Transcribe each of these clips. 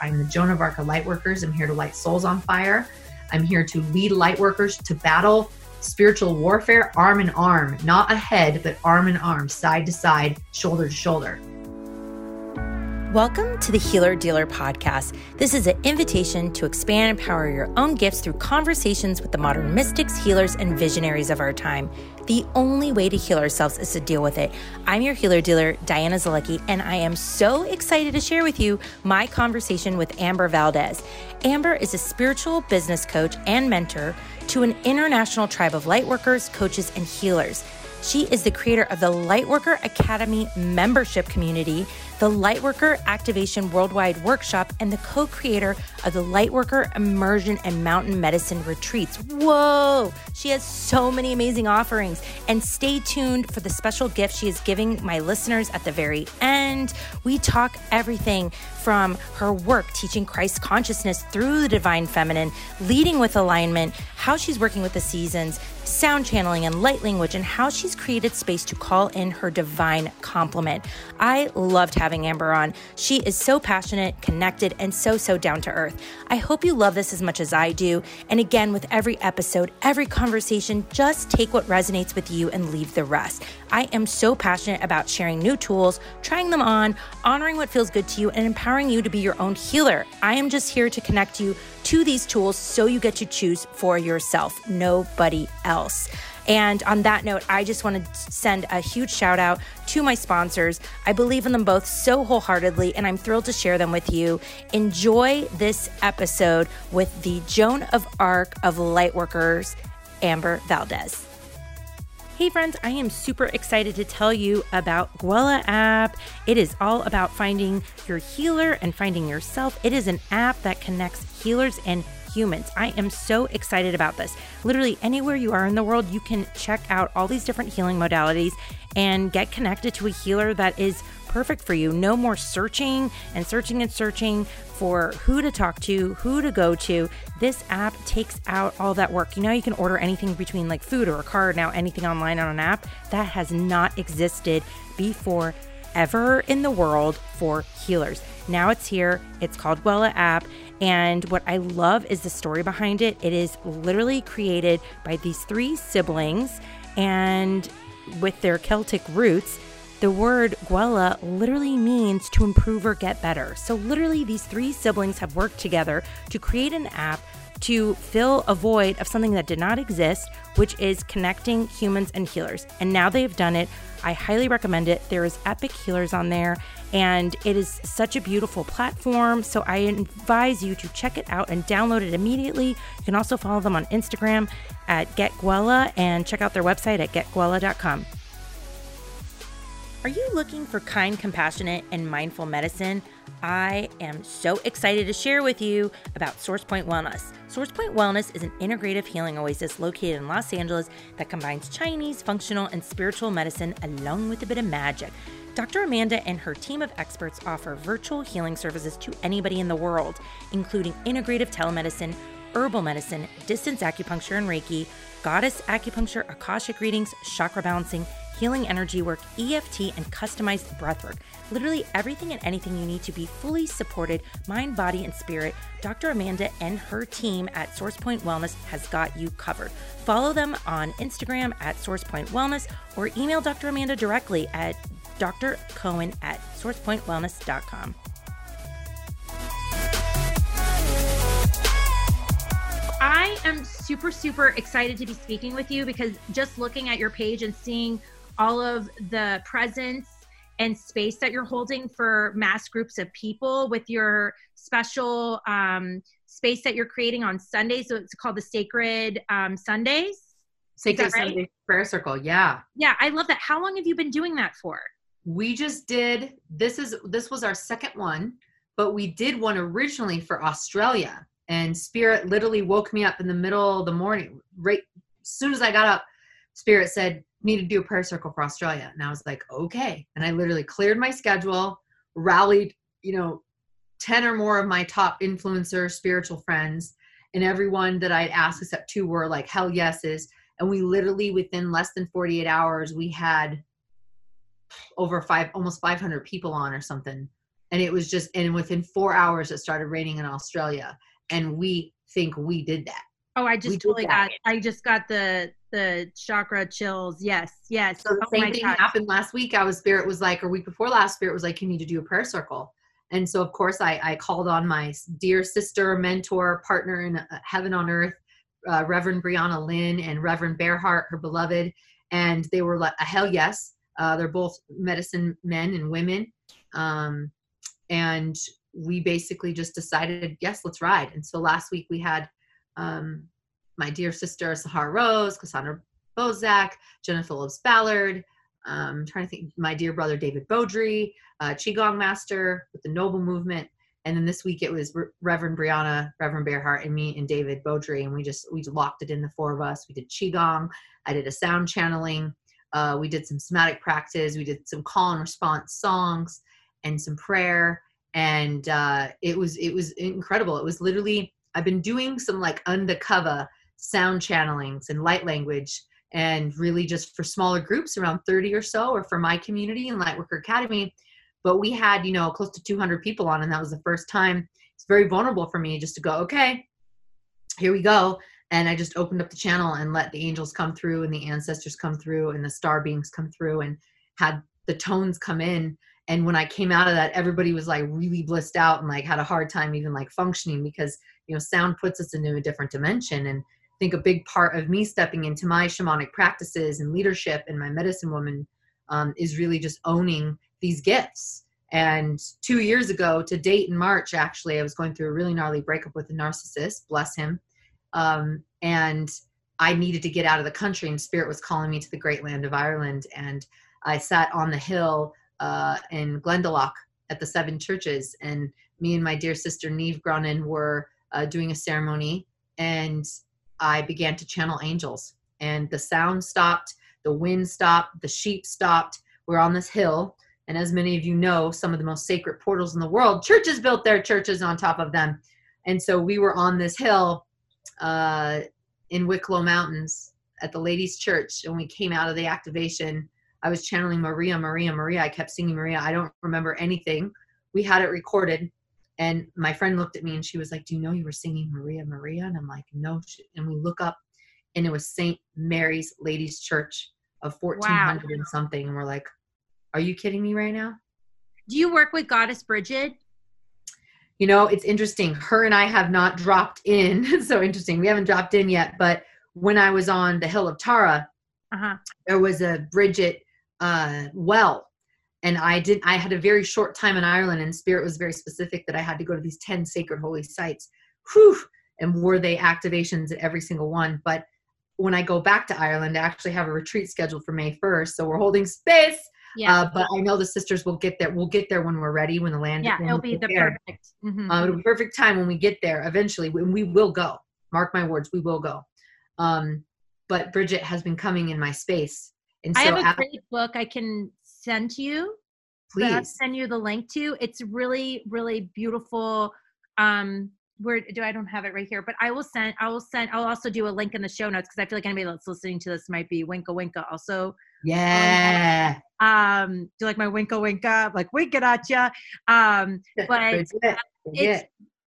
I'm the Joan of Arc of Lightworkers. I'm here to light souls on fire. I'm here to lead lightworkers to battle spiritual warfare arm in arm, not ahead, but arm in arm, side to side, shoulder to shoulder. Welcome to the Healer Dealer Podcast. This is an invitation to expand and power your own gifts through conversations with the modern mystics, healers, and visionaries of our time. The only way to heal ourselves is to deal with it. I'm your healer dealer, Diana Zalecki, and I am so excited to share with you my conversation with Amber Valdez. Amber is a spiritual business coach and mentor to an international tribe of lightworkers, coaches, and healers. She is the creator of the Lightworker Academy membership community, the Lightworker Activation Worldwide Workshop, and the co creator of the Lightworker Immersion and Mountain Medicine Retreats. Whoa! She has so many amazing offerings. And stay tuned for the special gift she is giving my listeners at the very end. We talk everything from her work teaching Christ consciousness through the divine feminine, leading with alignment, how she's working with the seasons, sound channeling and light language, and how she's created space to call in her divine complement. I loved having Amber on. She is so passionate, connected, and so, so down to earth. I hope you love this as much as I do. And again, with every episode, every conversation, just take what resonates with you and leave the rest. I am so passionate about sharing new tools, trying them on, honoring what feels good to you, and empowering you to be your own healer. I am just here to connect you to these tools so you get to choose for yourself, nobody else. And on that note, I just want to send a huge shout out to my sponsors. I believe in them both so wholeheartedly, and I'm thrilled to share them with you. Enjoy this episode with the Joan of Arc of Lightworkers, Amber Valdez. Hey friends, I am super excited to tell you about Gwella app. It is all about finding your healer and finding yourself. It is an app that connects healers and humans. I am so excited about this. Literally anywhere you are in the world, you can check out all these different healing modalities and get connected to a healer that is perfect for you. No more searching and searching and searching for who to talk to, who to go to. This app takes out all that work. You know, you can order anything between like food or a car, now anything online on an app. That has not existed before ever in the world for healers. Now it's here. It's called Gwella app. And what I love is the story behind it. It is literally created by these three siblings and with their Celtic roots the word Gwella literally means to improve or get better. So, literally, these three siblings have worked together to create an app to fill a void of something that did not exist, which is connecting humans and healers. And now they've done it. I highly recommend it. There is epic healers on there, and it is such a beautiful platform. So I advise you to check it out and download it immediately. You can also follow them on Instagram at GetGwella and check out their website at getgwella.com. Are you looking for kind, compassionate, and mindful medicine? I am so excited to share with you about SourcePoint Wellness. SourcePoint Wellness is an integrative healing oasis located in Los Angeles that combines Chinese, functional, and spiritual medicine along with a bit of magic. Dr. Amanda and her team of experts offer virtual healing services to anybody in the world, including integrative telemedicine, herbal medicine, distance acupuncture and Reiki, goddess acupuncture, Akashic readings, chakra balancing, healing energy work, EFT, and customized breathwork. Literally everything and anything you need to be fully supported, mind, body, and spirit. Dr. Amanda and her team at SourcePoint Wellness has got you covered. Follow them on Instagram at SourcePoint Wellness or email Dr. Amanda directly at drcohen at sourcepointwellness.com. I am super, super excited to be speaking with you because just looking at your page and seeing all of the presence and space that you're holding for mass groups of people with your special um, space that you're creating on Sundays. So it's called the Sacred um, Sundays. Sacred right? Sunday Prayer Circle. Yeah. Yeah, I love that. How long have you been doing that for? We just did. This is this was our second one, but we did one originally for Australia. And Spirit literally woke me up in the middle of the morning. Right as soon as I got up, Spirit said, need to do a prayer circle for Australia. And I was like, okay. And I literally cleared my schedule, rallied, you know, 10 or more of my top influencer spiritual friends. And everyone that I'd asked except two were like, hell yeses. And we literally, within less than 48 hours, we had over five, almost 500 people on or something and it was just and within four hours it started raining in australia and we think we did that Oh, I just totally got. I just got the the chakra chills. Yes, yes. So the oh same thing God. happened last week. I was spirit was like, or week before last, spirit was like, you need to do a prayer circle. And so of course I, I called on my dear sister, mentor, partner in uh, heaven on earth, uh, Reverend Brianna Lynn and Reverend Bearhart, her beloved, and they were like a hell yes. Uh, they're both medicine men and women, um, and we basically just decided, yes, let's ride. And so last week we had um, my dear sister Sahara Rose, Cassandra Bozak, Jenna Phillips Ballard. Um, I'm trying to think, my dear brother David Beaudry, uh, Qigong master with the Noble Movement. And then this week it was Re- Reverend Brianna, Reverend Bearhart, and me and David Beaudry, and we just we locked it in the four of us. We did qigong. I did a sound channeling. Uh, we did some somatic practice. We did some call and response songs and some prayer, and uh, it was it was incredible. It was literally I've been doing some like undercover sound channelings and light language and really just for smaller groups around 30 or so or for my community in lightworker academy. But we had you know close to 200 people on and that was the first time. It's very vulnerable for me just to go okay here we go. And i just opened up the channel and let the angels come through and the ancestors come through and the star beings come through and had the tones come in. And when i came out of that everybody was like really blissed out and like had a hard time even like functioning because you know sound puts us into a different dimension. And I think a big part of me stepping into my shamanic practices and leadership and my medicine woman um, is really just owning these gifts. And two years ago to date in march actually i was going through a really gnarly breakup with a narcissist bless him. Um, and i needed to get out of the country and spirit was calling me to the great land of ireland. And i sat on the hill uh, in glendalough at the seven churches. And me and my dear sister neve gronin were uh, doing a ceremony and i began to channel angels. And the sound stopped the wind stopped the sheep stopped. We're on this hill and as many of you know some of the most sacred portals in the world churches built their churches on top of them. And so we were on this hill uh, in wicklow mountains at the ladies church. And we came out of the activation. I was channeling maria maria maria. I kept singing maria. I don't remember anything. We had it recorded and my friend looked at me and she was like, Do you know you were singing Maria, Maria? And I'm like, No. And we look up and it was St. Mary's Ladies Church of 1400 wow. and something. And we're like, Are you kidding me right now? Do you work with Goddess Bridget? You know, it's interesting. Her and I have not dropped in. so interesting. We haven't dropped in yet. But when I was on the Hill of Tara, uh-huh. there was a Bridget uh, well and i did i had a very short time in ireland and spirit was very specific that i had to go to these 10 sacred holy sites Whew, and were they activations at every single one but when i go back to ireland i actually have a retreat scheduled for may 1st so we're holding space yeah. Uh, but I know the sisters will get there. We'll get there when we're ready, when the land. Yeah, it'll be the there. perfect. Mm-hmm. Uh, it'll be perfect time when we get there. Eventually, when we will go. Mark my words, we will go. Um, but Bridget has been coming in my space, and so I have a after- great book I can send to you. Please I'll send you the link to. It's really, really beautiful. Um, where do I don't have it right here, but I will send. I will send. I'll also do a link in the show notes because I feel like anybody that's listening to this might be winka winka. Also, yeah. Um, do you like my winka winka? Like winking at you. Um, but it's, it's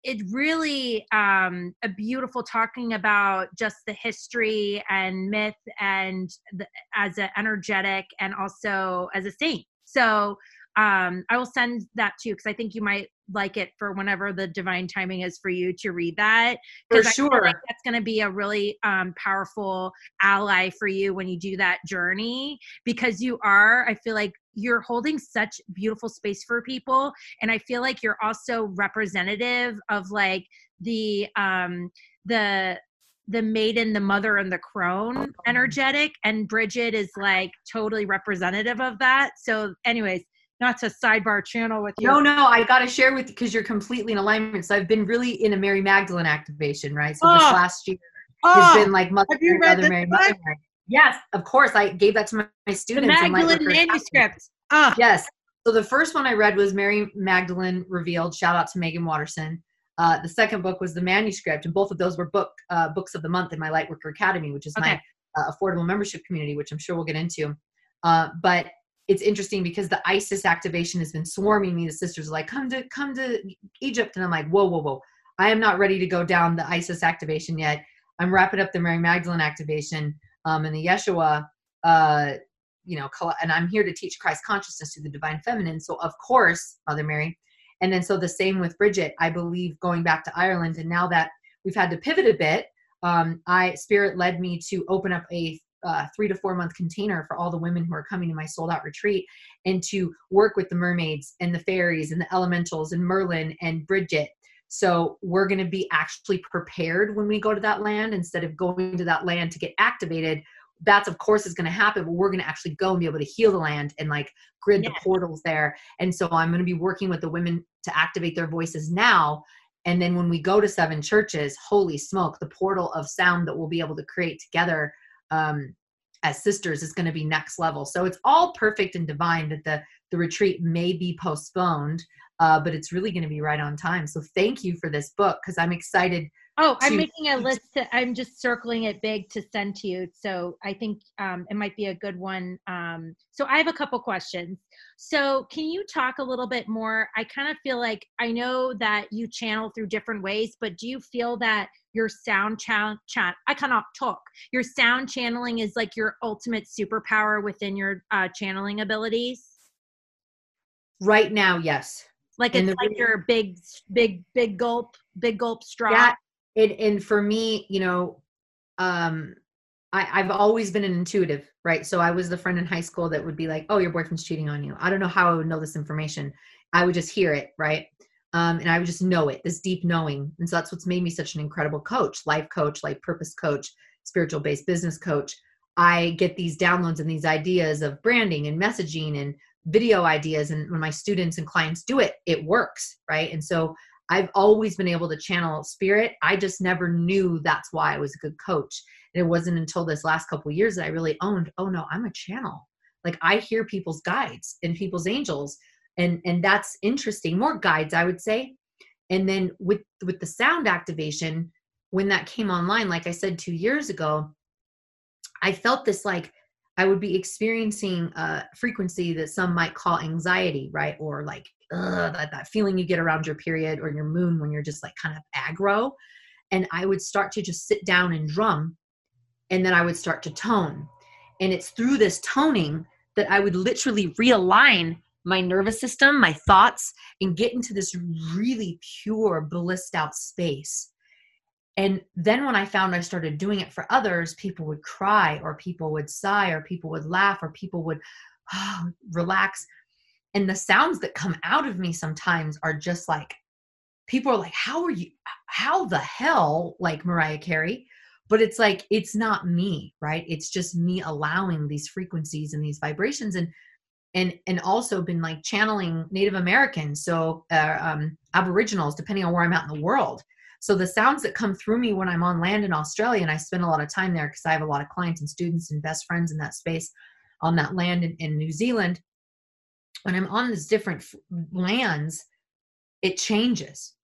it really um, a beautiful talking about just the history and myth and the, as an energetic and also as a saint. So um, I will send that to you because I think you might like it for whenever the divine timing is for you to read that. For sure. Like that's going to be a really um, powerful ally for you when you do that journey because you are, I feel like you're holding such beautiful space for people. And I feel like you're also representative of like the, um, the, the maiden, the mother, and the crone energetic, and Bridget is like totally representative of that. So, anyways, not to sidebar channel with you. No, no, I got to share with you because you're completely in alignment. So I've been really in a Mary Magdalene activation, right? So oh. this last year oh. has been like Mother, Have you read Mother Mary, Mary. Yes, of course. I gave that to my, my students. The Magdalene manuscript. Oh. Yes. So the first one I read was Mary Magdalene Revealed. Shout out to Meggan Watterson. Uh, the second book was the manuscript, and both of those were book uh, books of the month in my Lightworker Academy, which is okay. my uh, affordable membership community, which I'm sure we'll get into. Uh, but it's interesting because the isis activation has been swarming me. The sisters are like come to come to egypt. And i'm like whoa whoa whoa. I am not ready to go down the isis activation yet. I'm wrapping up the mary magdalene activation um, and the yeshua uh, you know and i'm here to teach christ consciousness to the divine feminine. So of course mother mary. And then so the same with bridget i believe going back to ireland. And now that we've had to pivot a bit um, i spirit led me to open up a uh, three to four month container for all the women who are coming to my sold out retreat and to work with the mermaids and the fairies and the elementals and merlin and bridget. So we're going to be actually prepared when we go to that land. Instead of going to that land to get activated that's of course is going to happen but we're going to actually go and be able to heal the land and like grid the portals there. And so i'm going to be working with the women to activate their voices now. And then when we go to seven churches holy smoke the portal of sound that we'll be able to create together um, as sisters is going to be next level. So it's all perfect and divine that the the retreat may be postponed uh, but it's really going to be right on time. So thank you for this book because i'm excited Oh, I'm making a list. To, I'm just circling it big to send to you. So I think um, it might be a good one. Um, so I have a couple questions. So can you talk a little bit more? I kind of feel like I know that you channel through different ways, but do you feel that your sound channel? Chat. I cannot talk. Your sound channeling is like your ultimate superpower within your uh, channeling abilities. Right now, yes. Like it's like your big, big, big gulp, big gulp straw. It and for me you know um I, i've always been an intuitive right? So i was the friend in high school that would be like oh your boyfriend's cheating on you. I don't know how i would know this information. I would just hear it right? Um, and i would just know it this deep knowing. And so that's what's made me such an incredible coach life coach life purpose coach spiritual based business coach. I get these downloads and these ideas of branding and messaging and video ideas and when my students and clients do it it works right? And so I've always been able to channel spirit. I just never knew that's why I was a good coach. And it wasn't until this last couple years that I really owned, oh no, I'm a channel. Like I hear people's guides and people's angels. And and that's interesting. More guides, I would say. And then with with the sound activation, when that came online, like I said two years ago, I felt this like I would be experiencing a frequency that some might call anxiety, right? Or like ugh, that, that feeling you get around your period or your moon when you're just like kind of aggro. And I would start to just sit down and drum. And then I would start to tone. And it's through this toning that I would literally realign my nervous system, my thoughts, and get into this really pure, blissed out space. And then when I found I started doing it for others, people would cry, or people would sigh, or people would laugh, or people would oh, relax. And the sounds that come out of me sometimes are just like people are like how are you how the hell like mariah carey. But it's like it's not me right? It's just me allowing these frequencies and these vibrations and and and also been like channeling native americans so uh, um, aboriginals depending on where i'm at in the world so the sounds that come through me when i'm on land in australia and i spend a lot of time there because i have a lot of clients and students and best friends in that space on that land in, in new zealand when I'm on these different lands, it changes,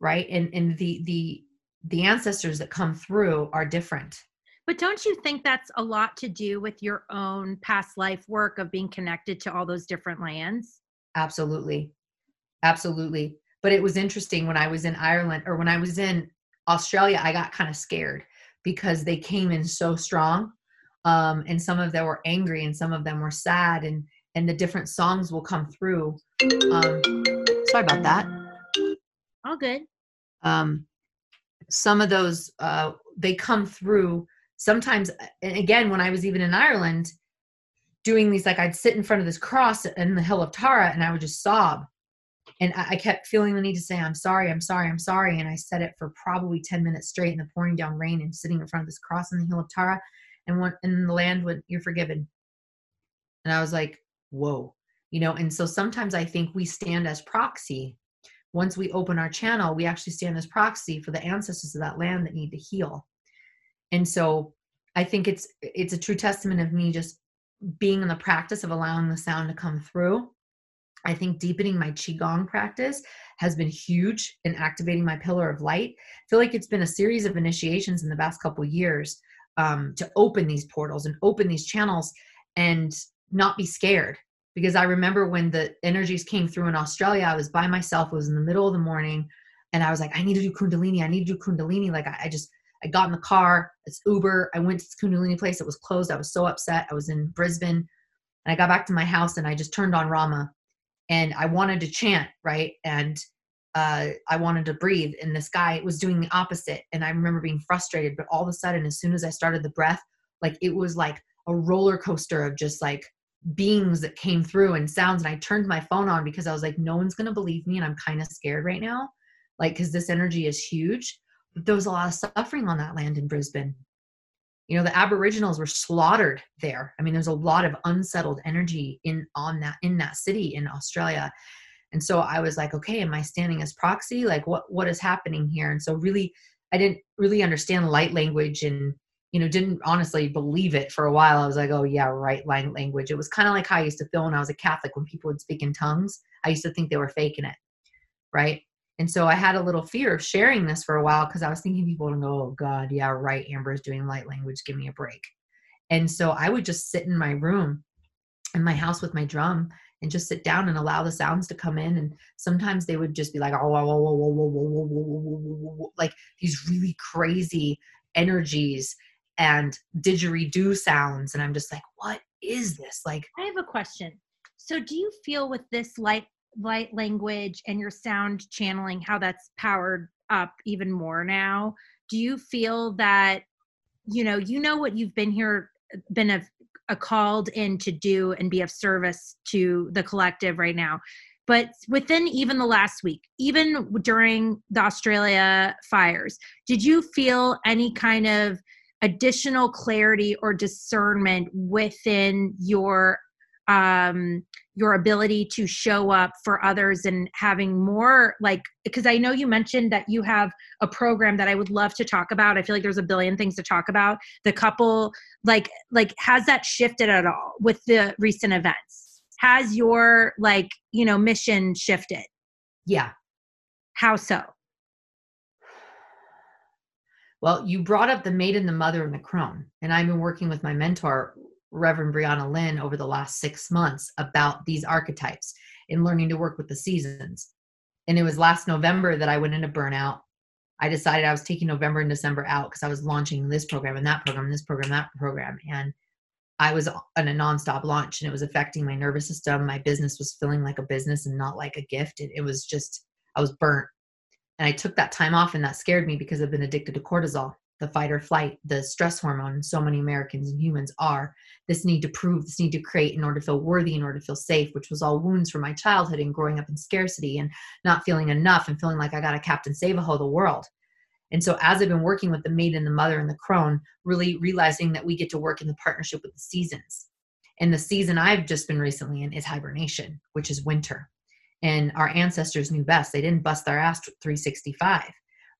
right? And and the the the ancestors that come through are different. But don't you think that's a lot to do with your own past life work of being connected to all those different lands? Absolutely. Absolutely. But it was interesting when I was in Ireland or when I was in Australia, I got kind of scared because they came in so strong. Um, and some of them were angry and some of them were sad. And and the different songs will come through. Um, sorry about that. All good. Um, some of those uh, they come through sometimes. And again, when I was even in Ireland, doing these, like I'd sit in front of this cross in the hill of Tara, and I would just sob. And I kept feeling the need to say, I'm sorry, I'm sorry, I'm sorry. And I said it for probably 10 minutes straight in the pouring down rain and sitting in front of this cross on the hill of Tara. And, when, and the land went, You're forgiven. And I was like, whoa you know and so sometimes i think we stand as proxy once we open our channel we actually stand as proxy for the ancestors of that land that need to heal and so i think it's it's a true testament of me just being in the practice of allowing the sound to come through i think deepening my qigong practice has been huge in activating my pillar of light i feel like it's been a series of initiations in the past couple years um, to open these portals and open these channels and not be scared because I remember when the energies came through in Australia, I was by myself, it was in the middle of the morning, and I was like, I need to do Kundalini. I need to do Kundalini. Like, I, I just, I got in the car, it's Uber. I went to this Kundalini place. It was closed. I was so upset. I was in Brisbane, and I got back to my house and I just turned on Rama, and I wanted to chant, right? And uh, I wanted to breathe, and this guy was doing the opposite. And I remember being frustrated, but all of a sudden, as soon as I started the breath, like it was like a roller coaster of just like beings that came through and sounds and i turned my phone on because i was like no one's going to believe me and i'm kind of scared right now like because this energy is huge but there was a lot of suffering on that land in brisbane you know the aboriginals were slaughtered there i mean there's a lot of unsettled energy in on that in that city in australia and so i was like okay am i standing as proxy like what what is happening here and so really i didn't really understand light language and you know, didn't honestly believe it for a while. I was like, oh, yeah, right language. It was kind of like how I used to feel when I was a Catholic when people would speak in tongues. I used to think they were faking it. Right. And so I had a little fear of sharing this for a while because I was thinking people would go, oh God, yeah, right. Amber's doing light language. Give me a break. And so I would just sit in my room in my house with my drum and just sit down and allow the sounds to come in. And sometimes they would just be like, oh, whoa, whoa, whoa, whoa, whoa, whoa, like these really crazy energies and didgeridoo sounds. And I'm just like, what is this? Like, I have a question. So, do you feel with this light light language and your sound channeling how that's powered up even more now. Do you feel that you know you know what you've been here been a, a called in to do and be of service to the collective right now. But within even the last week even during the australia fires did you feel any kind of additional clarity or discernment within your um your ability to show up for others and having more like because I know you mentioned that you have a program that I would love to talk about. I feel like there's a billion things to talk about. The couple like like has that shifted at all with the recent events? Has your like, you know, mission shifted? Yeah. How so? Well, you brought up the maiden, the mother, and the crone. And I've been working with my mentor, Reverend Brianna Lynn, over the last six months about these archetypes and learning to work with the seasons. And it was last November that I went into burnout. I decided I was taking November and December out because I was launching this program and that program, and this program, that program. And I was on a nonstop launch and it was affecting my nervous system. My business was feeling like a business and not like a gift. It, it was just, I was burnt and I took that time off, and that scared me because I've been addicted to cortisol, the fight or flight, the stress hormone. So many Americans and humans are this need to prove, this need to create in order to feel worthy, in order to feel safe, which was all wounds from my childhood and growing up in scarcity and not feeling enough and feeling like I got a Captain Save a Ho the world. And so, as I've been working with the maiden, the mother, and the crone, really realizing that we get to work in the partnership with the seasons. And the season I've just been recently in is hibernation, which is winter and our ancestors knew best. They didn't bust their ass 365,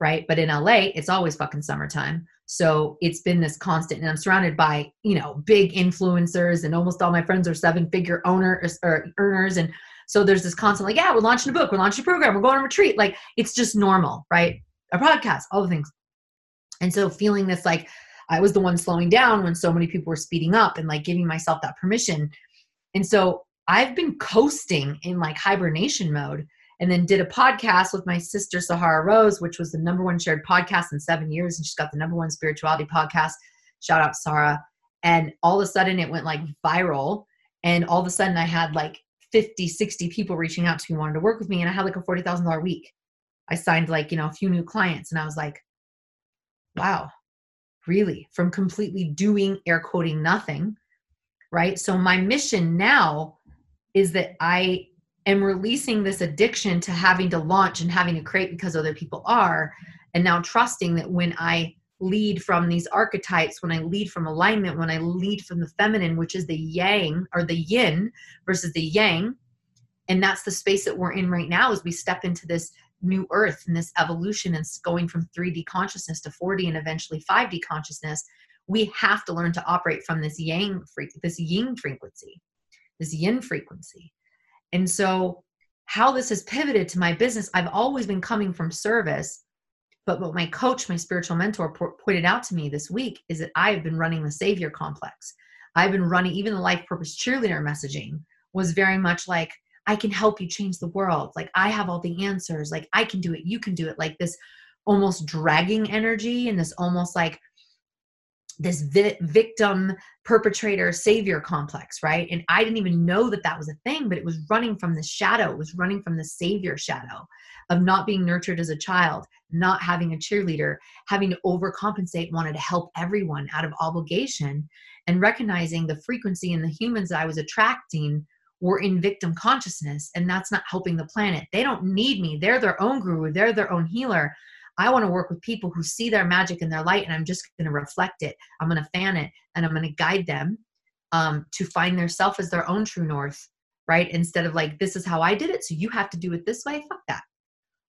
right? But in LA, it's always fucking summertime. So it's been this constant, and I'm surrounded by you know big influencers, and almost all my friends are seven figure owners or earners, and so there's this constant like, yeah, we're launching a book, we're launching a program, we're going on a retreat. Like it's just normal, right? A podcast, all the things. And so feeling this like I was the one slowing down when so many people were speeding up and like giving myself that permission. And so I've been coasting in like hibernation mode and then did a podcast with my sister Sahara Rose, which was the number one shared podcast in seven years. And she's got the number one spirituality podcast. Shout out Sarah. And all of a sudden it went like viral. And all of a sudden I had like 50, 60 people reaching out to me, wanted to work with me. And I had like a $40,000 week. I signed like, you know, a few new clients. And I was like, wow, really? From completely doing air quoting nothing. Right. So my mission now is that I am releasing this addiction to having to launch and having to create because other people are. And now trusting that when I lead from these archetypes, when I lead from alignment, when I lead from the feminine, which is the yang or the yin versus the yang, and that's the space that we're in right now as we step into this new earth and this evolution and going from 3D consciousness to 4D and eventually 5D consciousness, we have to learn to operate from this yang this yin frequency this yin frequency. And so, how this has pivoted to my business, I've always been coming from service. But what my coach, my spiritual mentor, pointed out to me this week is that I have been running the savior complex. I've been running, even the life purpose cheerleader messaging was very much like, I can help you change the world. Like, I have all the answers. Like, I can do it. You can do it. Like, this almost dragging energy and this almost like this vi- victim perpetrator savior complex right? And i didn't even know that that was a thing but it was running from the shadow. It was running from the savior shadow of not being nurtured as a child not having a cheerleader having to overcompensate wanted to help everyone out of obligation and recognizing the frequency and the humans that i was attracting were in victim consciousness and that's not helping the planet. They don't need me. They're their own guru. They're their own healer I want to work with people who see their magic and their light, and I'm just going to reflect it. I'm going to fan it, and I'm going to guide them um, to find their self as their own true north, right? Instead of like, this is how I did it, so you have to do it this way. Fuck that,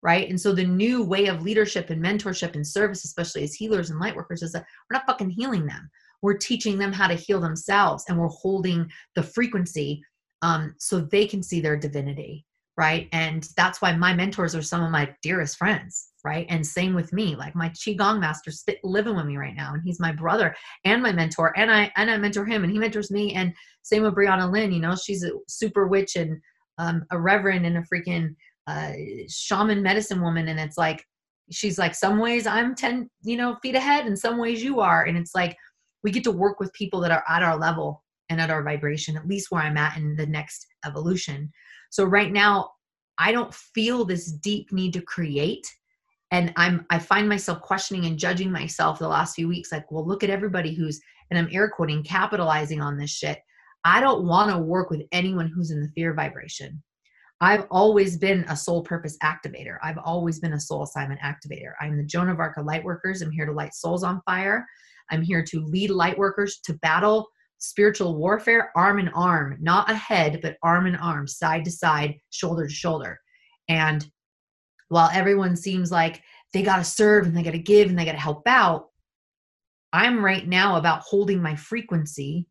right? And so the new way of leadership and mentorship and service, especially as healers and light workers, is that we're not fucking healing them. We're teaching them how to heal themselves, and we're holding the frequency um, so they can see their divinity, right? And that's why my mentors are some of my dearest friends right? And same with me like my qigong master living with me right now and he's my brother and my mentor and i and i mentor him and he mentors me and same with brianna lynn you know she's a super witch and um, a reverend and a freaking uh, shaman medicine woman and it's like she's like some ways i'm 10 you know feet ahead and some ways you are and it's like we get to work with people that are at our level and at our vibration at least where i'm at in the next evolution. So right now i don't feel this deep need to create and i'm i find myself questioning and judging myself the last few weeks like well look at everybody who's and i'm air quoting capitalizing on this shit. I don't want to work with anyone who's in the fear vibration. I've always been a soul purpose activator. I've always been a soul assignment activator. I'm the joan of arc of light workers i'm here to light souls on fire. I'm here to lead light workers to battle spiritual warfare arm in arm not ahead but arm in arm side to side shoulder to shoulder. And while everyone seems like they got to serve and they got to give and they got to help out, I'm right now about holding my frequency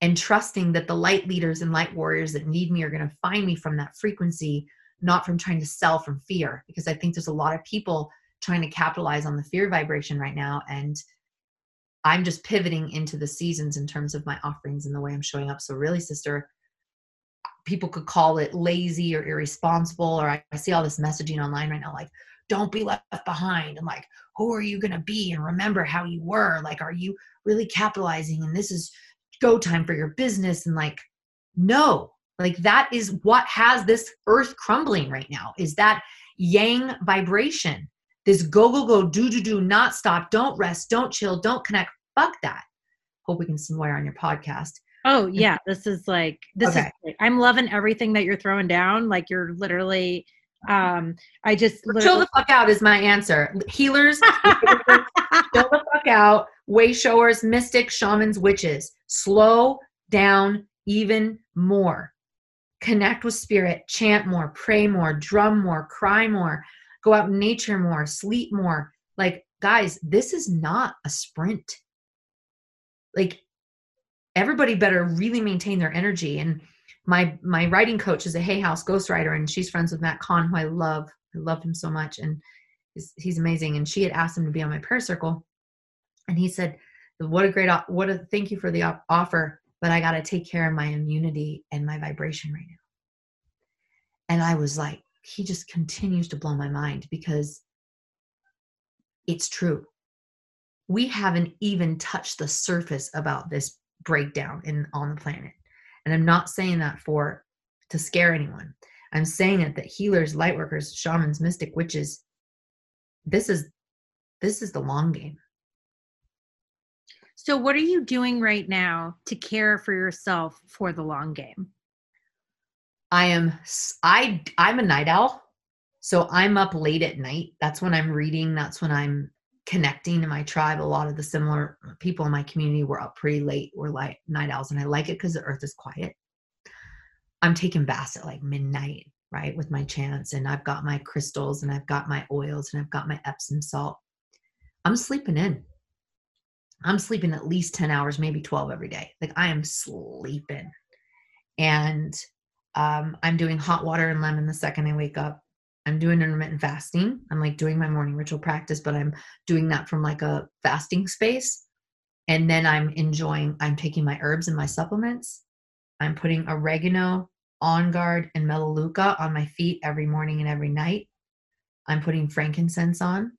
and trusting that the light leaders and light warriors that need me are going to find me from that frequency, not from trying to sell from fear. Because I think there's a lot of people trying to capitalize on the fear vibration right now. And I'm just pivoting into the seasons in terms of my offerings and the way I'm showing up. So, really, sister, people could call it lazy or irresponsible or I, I see all this messaging online right now like don't be left behind and like who are you going to be? And remember how you were like are you really capitalizing? And this is go time for your business and like no like that is what has this earth crumbling right now is that yang vibration this go go go do do do not stop don't rest don't chill don't connect fuck that. Hope we can swear on your podcast Oh yeah, this is like this okay. is I'm loving everything that you're throwing down. Like you're literally um I just chill the fuck out is my answer. Healers, chill the fuck out. Way showers, mystics, shamans, witches. Slow down even more. Connect with spirit, chant more, pray more, drum more, cry more, go out in nature more, sleep more. Like guys, this is not a sprint. Like everybody better really maintain their energy. And my my writing coach is a hay house ghostwriter and she's friends with matt kahn who i love i love him so much and he's, he's amazing. And she had asked him to be on my prayer circle and he said what a great what a thank you for the offer but i got to take care of my immunity and my vibration right now. And i was like he just continues to blow my mind because it's true. We haven't even touched the surface about this breakdown in on the planet. And I'm not saying that for to scare anyone. I'm saying it that healers, lightworkers, shamans, mystic witches, this is this is the long game. So what are you doing right now to care for yourself for the long game? I am I I'm a night owl. So I'm up late at night. That's when I'm reading, that's when I'm connecting to my tribe. A lot of the similar people in my community were up pretty late, were like night owls, and I like it because the earth is quiet. I'm taking baths at like midnight, right, with my chants, and I've got my crystals, and I've got my oils, and I've got my Epsom salt. I'm sleeping in. I'm sleeping at least 10 hours, maybe 12 every day. Like I am sleeping. And um, I'm doing hot water and lemon the second I wake up. I'm doing intermittent fasting. I'm like doing my morning ritual practice, but I'm doing that from like a fasting space. and then I'm enjoying, I'm taking my herbs and my supplements. I'm putting oregano, on guard, and melaleuca on my feet every morning and every night. I'm putting frankincense on.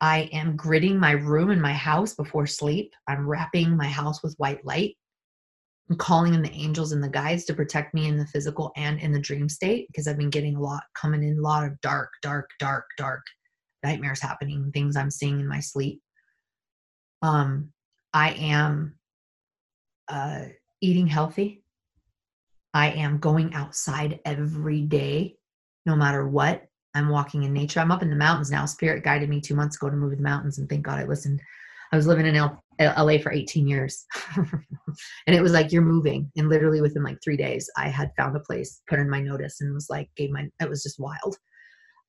I am gridding my room and my house before sleep. I'm wrapping my house with white light. Calling in the angels and the guides to protect me in the physical and in the dream state because I've been getting a lot coming in, a lot of dark, dark, dark, dark nightmares happening, things I'm seeing in my sleep. Um, I am uh, eating healthy. I am going outside every day, no matter what. I'm walking in nature. I'm up in the mountains now. Spirit guided me two months ago to move to the mountains, and thank God I listened. I was living in L- LA for 18 years. and it was like, you're moving. And literally within like three days, I had found a place, put in my notice, and was like, gave my, it was just wild.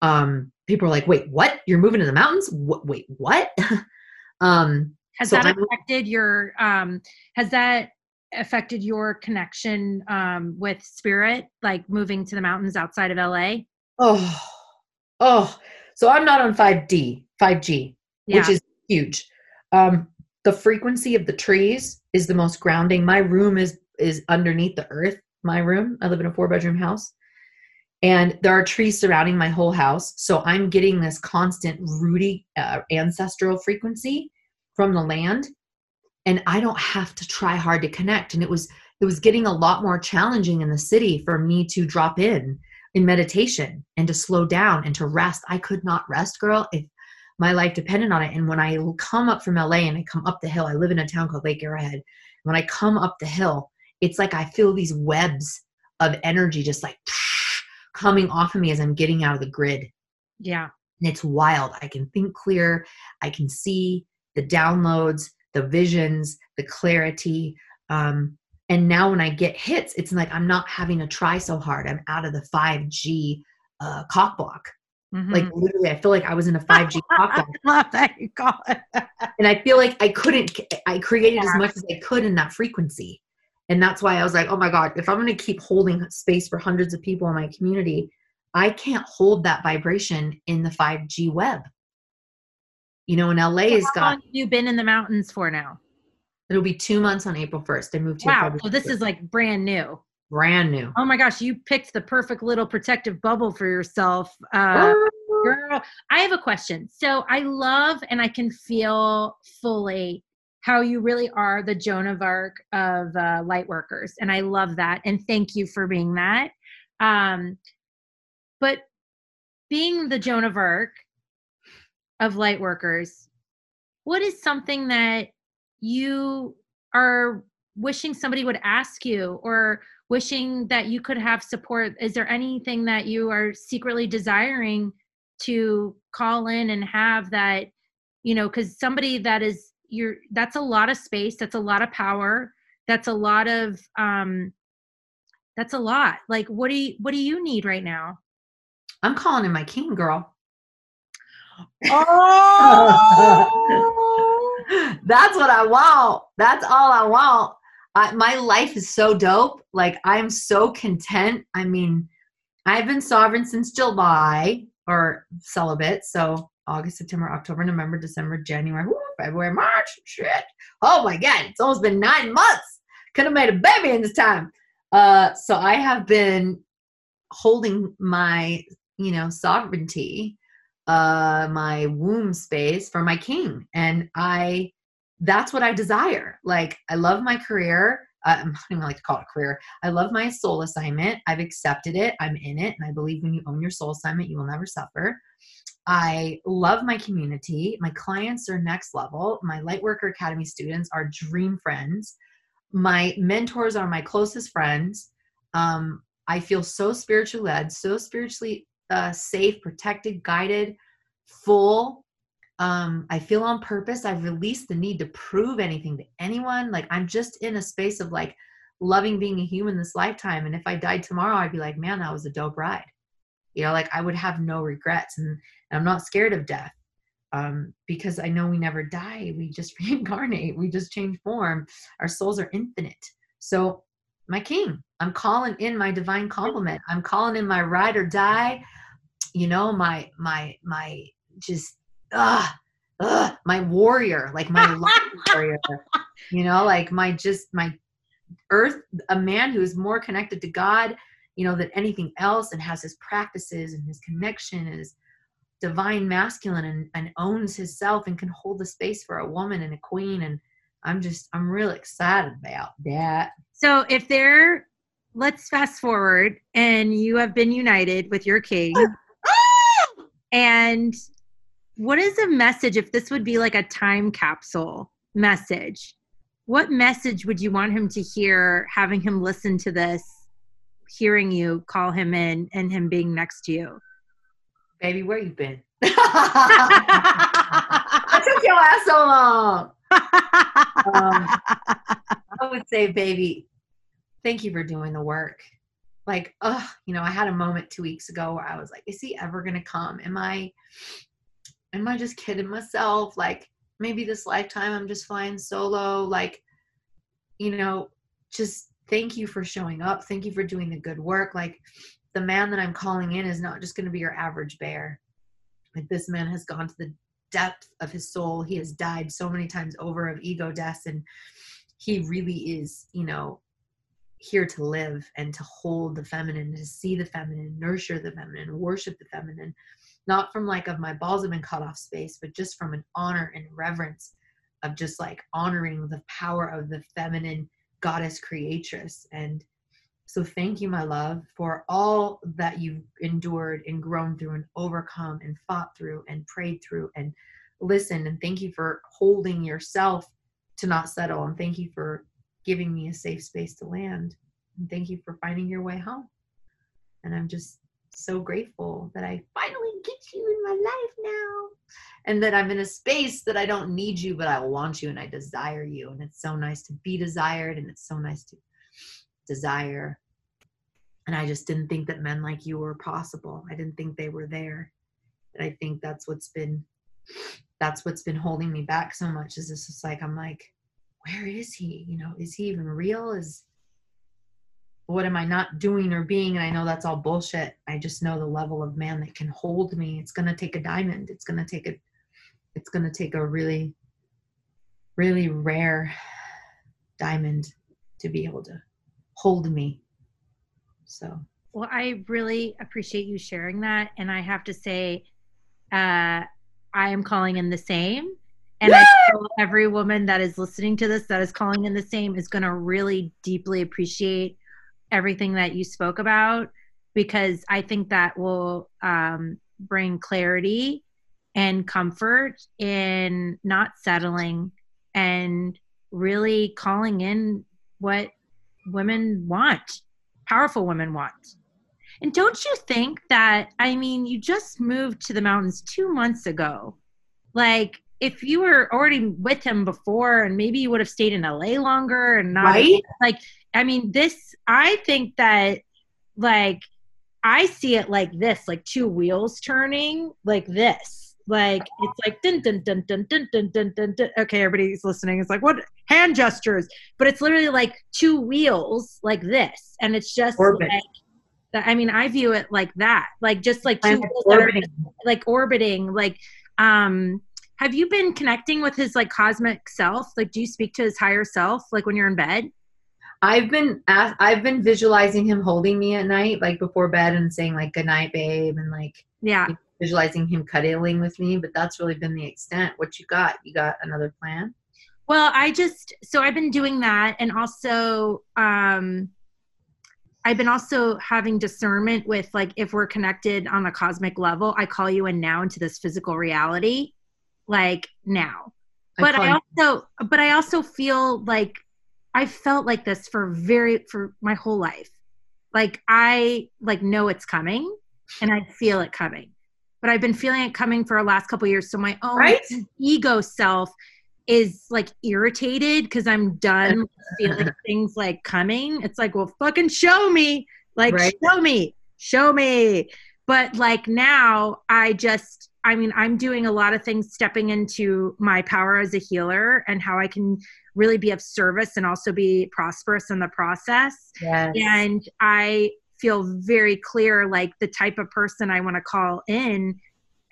Um, people were like, wait, what? You're moving to the mountains? What, wait, what? um, has so that I'm, affected your, um, has that affected your connection um, with spirit, like moving to the mountains outside of LA? Oh, oh, so I'm not on 5D, 5G, yeah. which is huge. Um, the frequency of the trees is the most grounding. My room is is underneath the earth. My room. I live in a four bedroom house, and there are trees surrounding my whole house. So I'm getting this constant rooty uh, ancestral frequency from the land, and I don't have to try hard to connect. And it was it was getting a lot more challenging in the city for me to drop in in meditation and to slow down and to rest. I could not rest, girl, if my life depended on it. And when I come up from LA and I come up the hill, I live in a town called Lake Arrowhead. When I come up the hill, it's like I feel these webs of energy just like coming off of me as I'm getting out of the grid. Yeah. And it's wild. I can think clear. I can see the downloads, the visions, the clarity. Um, and now when I get hits, it's like I'm not having to try so hard. I'm out of the 5G uh, cock block. Mm-hmm. Like literally, I feel like I was in a 5G cock block. I love that you call it. and I feel like I couldn't, I created yeah. as much as I could in that frequency. And that's why I was like, oh my God, if I'm going to keep holding space for hundreds of people in my community, I can't hold that vibration in the 5G web. You know, in LA so has got. How long have you been in the mountains for now? It'll be two months on April 1st. I moved here. Wow. So this is like brand new. Brand new. Oh my gosh, you picked the perfect little protective bubble for yourself. Uh, girl, I have a question. So I love and I can feel fully how you really are the Joan of Arc of uh, light workers. And I love that. And thank you for being that. Um, but being the Joan of Arc of light workers, what is something that you are wishing somebody would ask you or wishing that you could have support. Is there anything that you are secretly desiring to call in and have that you know because somebody that is you're that's a lot of space that's a lot of power that's a lot of um that's a lot. Like what do you what do you need right now? I'm calling in my king girl. Oh! That's what i want. That's all i want I, my life is so dope. Like I'm so content. I mean, I've been sovereign since July or celibate. So August, September, October, November, December, January, whoo, February, March. Shit. Oh my God. It's almost been nine months. Could have made a baby in this time. Uh, so I have been holding my, you know, sovereignty, uh, my womb space for my king. And I that's what I desire. Like, I love my career. Uh, I don't even like to call it a career. I love my soul assignment. I've accepted it. I'm in it. And I believe when you own your soul assignment, you will never suffer. I love my community. My clients are next level. My Lightworker Academy students are dream friends. My mentors are my closest friends. Um, I feel so spiritually led, so spiritually uh, safe, protected, guided, full um i feel on purpose i've released the need to prove anything to anyone like i'm just in a space of like loving being a human this lifetime and if i died tomorrow i'd be like man that was a dope ride. You know like i would have no regrets and, and i'm not scared of death um because i know we never die we just reincarnate we just change form our souls are infinite. So my king i'm calling in my divine complement i'm calling in my ride or die you know my my my just ah, ugh, my warrior, like my life warrior. You know, like my just my earth, a man who is more connected to God, you know, than anything else and has his practices and his connection is divine masculine and, and owns himself and can hold the space for a woman and a queen. And I'm just, I'm real excited about that. So if they're, let's fast forward and you have been united with your king. and what is a message if this would be like a time capsule message? What message would you want him to hear having him listen to this, hearing you call him in and him being next to you? Baby, where you been? I took your ass so long. Um, I would say, baby, thank you for doing the work. Like, oh, you know, I had a moment two weeks ago where I was like, is he ever gonna come? Am I am I just kidding myself? Like, maybe this lifetime I'm just flying solo. Like, you know, just thank you for showing up. Thank you for doing the good work. Like, the man that I'm calling in is not just going to be your average bear. Like, this man has gone to the depth of his soul. He has died so many times over of ego deaths, and he really is, you know, here to live and to hold the feminine, to see the feminine, nurture the feminine, worship the feminine, not from like of my balls have been cut off space, but just from an honor and reverence of just like honoring the power of the feminine goddess creatress. And so thank you, my love, for all that you've endured and grown through and overcome and fought through and prayed through and listened. And thank you for holding yourself to not settle. And thank you for giving me a safe space to land. And thank you for finding your way home. And I'm just so grateful that I finally get you in my life now. And that I'm in a space that I don't need you, but I want you and I desire you. And it's so nice to be desired and it's so nice to desire. And I just didn't think that men like you were possible. I didn't think they were there. And I think that's what's been that's what's been holding me back so much is this just like I'm like, where is he? You know, is he even real? Is what am I not doing or being? And I know that's all bullshit. I just know the level of man that can hold me. It's gonna take a diamond. It's gonna take a it's gonna take a really, really rare diamond to be able to hold me. So well, I really appreciate you sharing that. And I have to say, uh, I am calling in the same. And I feel every woman that is listening to this that is calling in the same is going to really deeply appreciate everything that you spoke about because I think that will um, bring clarity and comfort in not settling and really calling in what women want, powerful women want. And don't you think that, I mean, you just moved to the mountains two months ago. Like, if you were already with him before and maybe you would have stayed in LA longer and not right? like I mean this I think that like I see it like this like two wheels turning like this. Like it's like dun dun dun dun dun dun dun dun, dun. okay everybody's listening. It's like what? Hand gestures. But it's literally like two wheels like this. And it's just Orbit. like I mean I view it like that. Like just like two wheels that are orbiting. like orbiting. Like um have you been connecting with his like cosmic self? Like do you speak to his higher self like when you're in bed I've been ask, I've been visualizing him holding me at night, like before bed, and saying like "good night, babe," and like yeah visualizing him cuddling with me. But that's really been the extent. What you got? You got another plan? well i just so i've been doing that and also um i've been also having discernment with like if we're connected on a cosmic level i call you in now into this physical reality like now but i you- also but i also feel like i felt like this for very for my whole life. Like i like know it's coming and i feel it coming but i've been feeling it coming for the last couple years. So my own Right? ego self is like irritated because i'm done feeling things like coming. It's like well fucking show me. Like Right. show me. Show me. But like now i just i mean i'm doing a lot of things stepping into my power as a healer and how i can really be of service and also be prosperous in the process Yes. and i feel very clear like the type of person i want to call in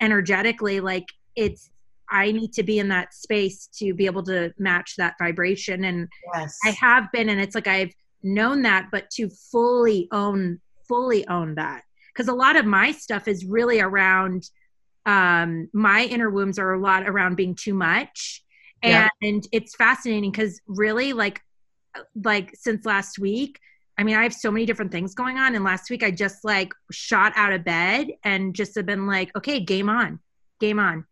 energetically like it's I need to be in that space to be able to match that vibration. And yes. I have been, and it's like I've known that, but to fully own, fully own that. Because a lot of my stuff is really around um, my inner wombs are a lot around being too much. And, yeah. and it's fascinating because really like like since last week I mean, I have so many different things going on. And last week I just like shot out of bed and just have been like, okay, game on, game on.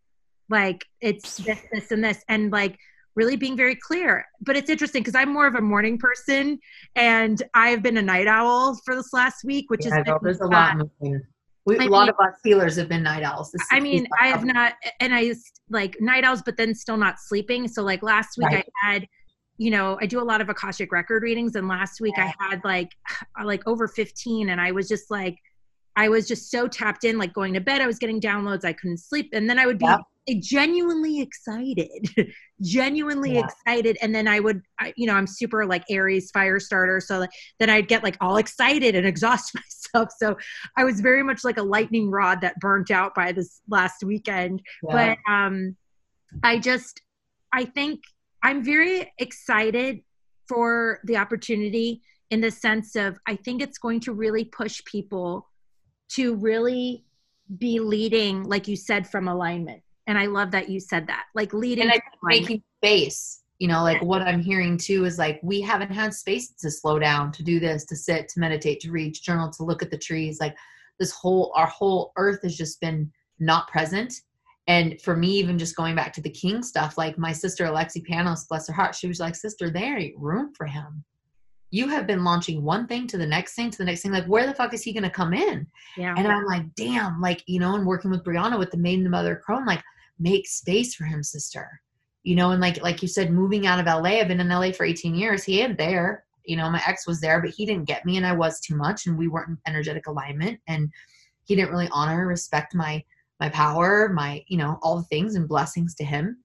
Like it's this, this, and this. And like really being very clear. But it's interesting because I'm more of a morning person and I've been a night owl for this last week, which yeah, is there's a lot. We, a lot of us healers have been night owls. This I mean, I have not, and I like night owls, but then still not sleeping. So like last week right. I had you know, I do a lot of Akashic record readings and last week yeah. I had like like over 15 and I was just like I was just so tapped in like going to bed I was getting downloads I couldn't sleep and then I would be yeah. Genuinely excited genuinely yeah. excited. And then I would I, you know I'm super like Aries fire starter. So like, then I'd get like all excited and exhaust myself. So I was very much like a lightning rod that burnt out by this last weekend. But um I just I think I'm very excited for the opportunity in the sense of I think it's going to really push people to really be leading, like you said, from alignment. And I love that you said that, like leading. And I making space. You know, like what I'm hearing too is like we haven't had space to slow down, to do this, to sit, to meditate, to read, journal, to look at the trees. Like this whole, our whole earth has just been not present and for me even just going back to the king stuff like my sister alexi panos bless her heart she was like sister there ain't room for him you have been launching one thing to the next thing to the next thing like where the fuck is he going to come in yeah and i'm like damn like you know and working with brianna with the maiden the mother crone like make space for him sister you know and like like you said moving out of la i've been in la for 18 years he ain't there you know my ex was there but he didn't get me and i was too much and we weren't in energetic alignment and he didn't really honor respect my my power, my, you know, all the things and blessings to him.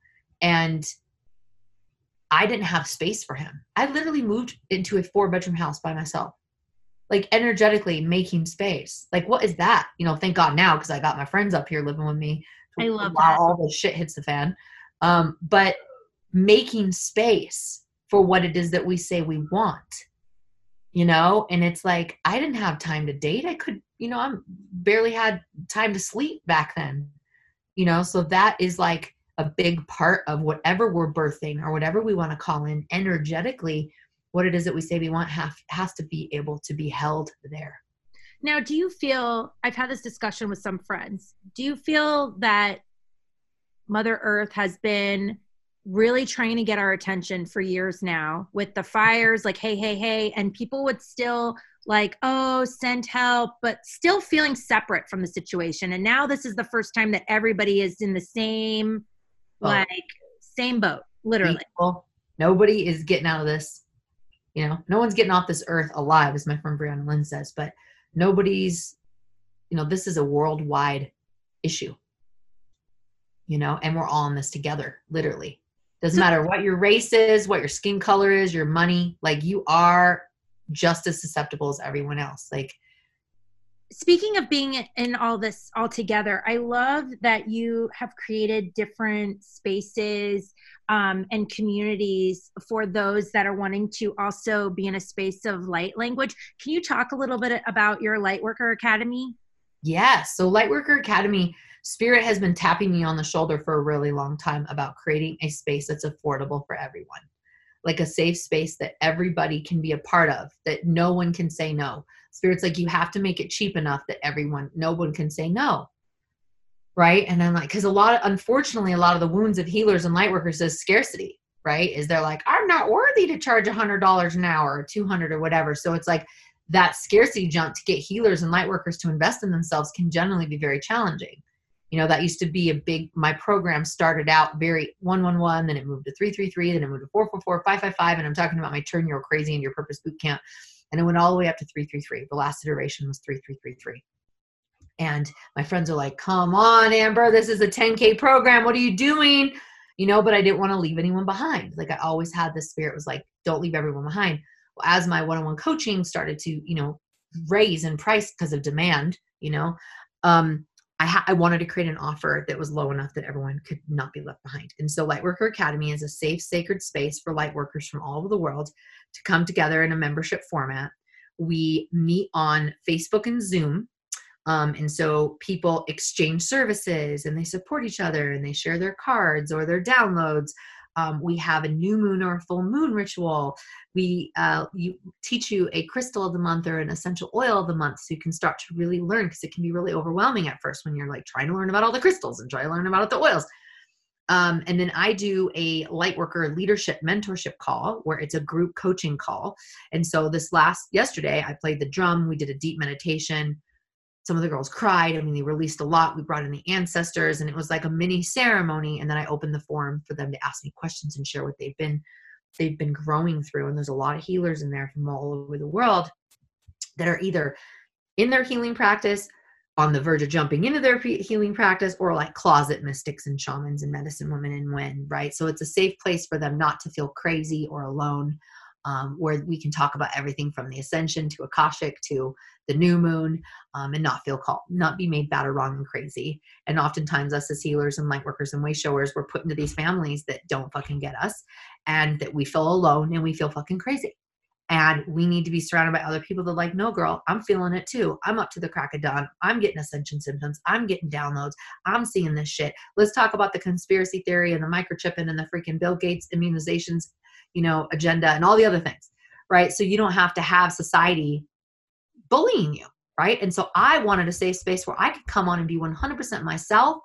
And I didn't have space for him. I literally moved into a four bedroom house by myself, like energetically making space. Like, what is that? You know, thank God now because I got my friends up here living with me. I love while that. all the shit hits the fan. Um, but making space for what it is that we say we want, you know, and it's like I didn't have time to date. I could you know, I'm barely had time to sleep back then. You know, so that is like a big part of whatever we're birthing or whatever we want to call in energetically what it is that we say we want have, has to be able to be held there. Now, do you feel I've had this discussion with some friends. Do you feel that Mother Earth has been really trying to get our attention for years now with the fires like hey hey hey and people would still like, oh, send help, but still feeling separate from the situation. And now this is the first time that everybody is in the same, oh. like, same boat, literally. People, nobody is getting out of this. You know, no one's getting off this earth alive, as my friend Brianna Lynn says, but nobody's, you know, this is a worldwide issue. You know, and we're all in this together, literally. Doesn't matter what your race is, what your skin color is, your money, like you are just as susceptible as everyone else like speaking of being in all this all together i love that you have created different spaces um, and communities for those that are wanting to also be in a space of light language. Can you talk a little bit about your lightworker academy? Yes so lightworker academy spirit has been tapping me on the shoulder for a really long time about creating a space that's affordable for everyone. Like a safe space that everybody can be a part of, that no one can say no. Spirit's like, you have to make it cheap enough that everyone, no one can say no. Right. And I'm like, because a lot of, unfortunately, a lot of the wounds of healers and light workers is scarcity, right? Is they're like, I'm not worthy to charge a hundred dollars an hour or 200 or whatever. So it's like that scarcity jump to get healers and light workers to invest in themselves can generally be very challenging you know that used to be a big my program started out very 111 then it moved to 333 then it moved to 444 555 and i'm talking about my turn your crazy in your purpose boot camp and it went all the way up to 333 the last iteration was 3333 and my friends are like come on amber this is a 10k program. What are you doing? You know but i didn't want to leave anyone behind. Like i always had this spirit was like don't leave everyone behind. Well, as my one-on-one coaching started to you know raise in price because of demand you know um I, ha- I wanted to create an offer that was low enough that everyone could not be left behind. And so Lightworker Academy is a safe, sacred space for light workers from all over the world to come together in a membership format. We meet on Facebook and Zoom. Um, and so people exchange services and they support each other and they share their cards or their downloads. Um, we have a new moon or a full moon ritual. We uh, you teach you a crystal of the month or an essential oil of the month, so you can start to really learn because it can be really overwhelming at first when you're like trying to learn about all the crystals and try to learn about the oils. Um, and then I do a Lightworker leadership mentorship call where it's a group coaching call. And so this last yesterday, I played the drum. We did a deep meditation some of the girls cried. I mean, they released a lot. We brought in the ancestors, and it was like a mini ceremony. And then I opened the forum for them to ask me questions and share what they've been they've been growing through. And there's a lot of healers in there from all over the world that are either in their healing practice, on the verge of jumping into their healing practice, or like closet mystics and shamans and medicine women and when, right? So it's a safe place for them not to feel crazy or alone um, where we can talk about everything from the ascension to akashic to the new moon um, and not feel called not be made bad or wrong and crazy and oftentimes us as healers and light workers and way showers we're put into these families that don't fucking get us and that we feel alone and we feel fucking crazy and we need to be surrounded by other people that like no girl i'm feeling it too. I'm up to the crack of dawn. I'm getting ascension symptoms. I'm getting downloads. I'm seeing this shit. Let's talk about the conspiracy theory and the microchipping and the freaking bill gates immunizations you know agenda and all the other things right? So you don't have to have society bullying you right? And so i wanted a safe space where i could come on and be 100% myself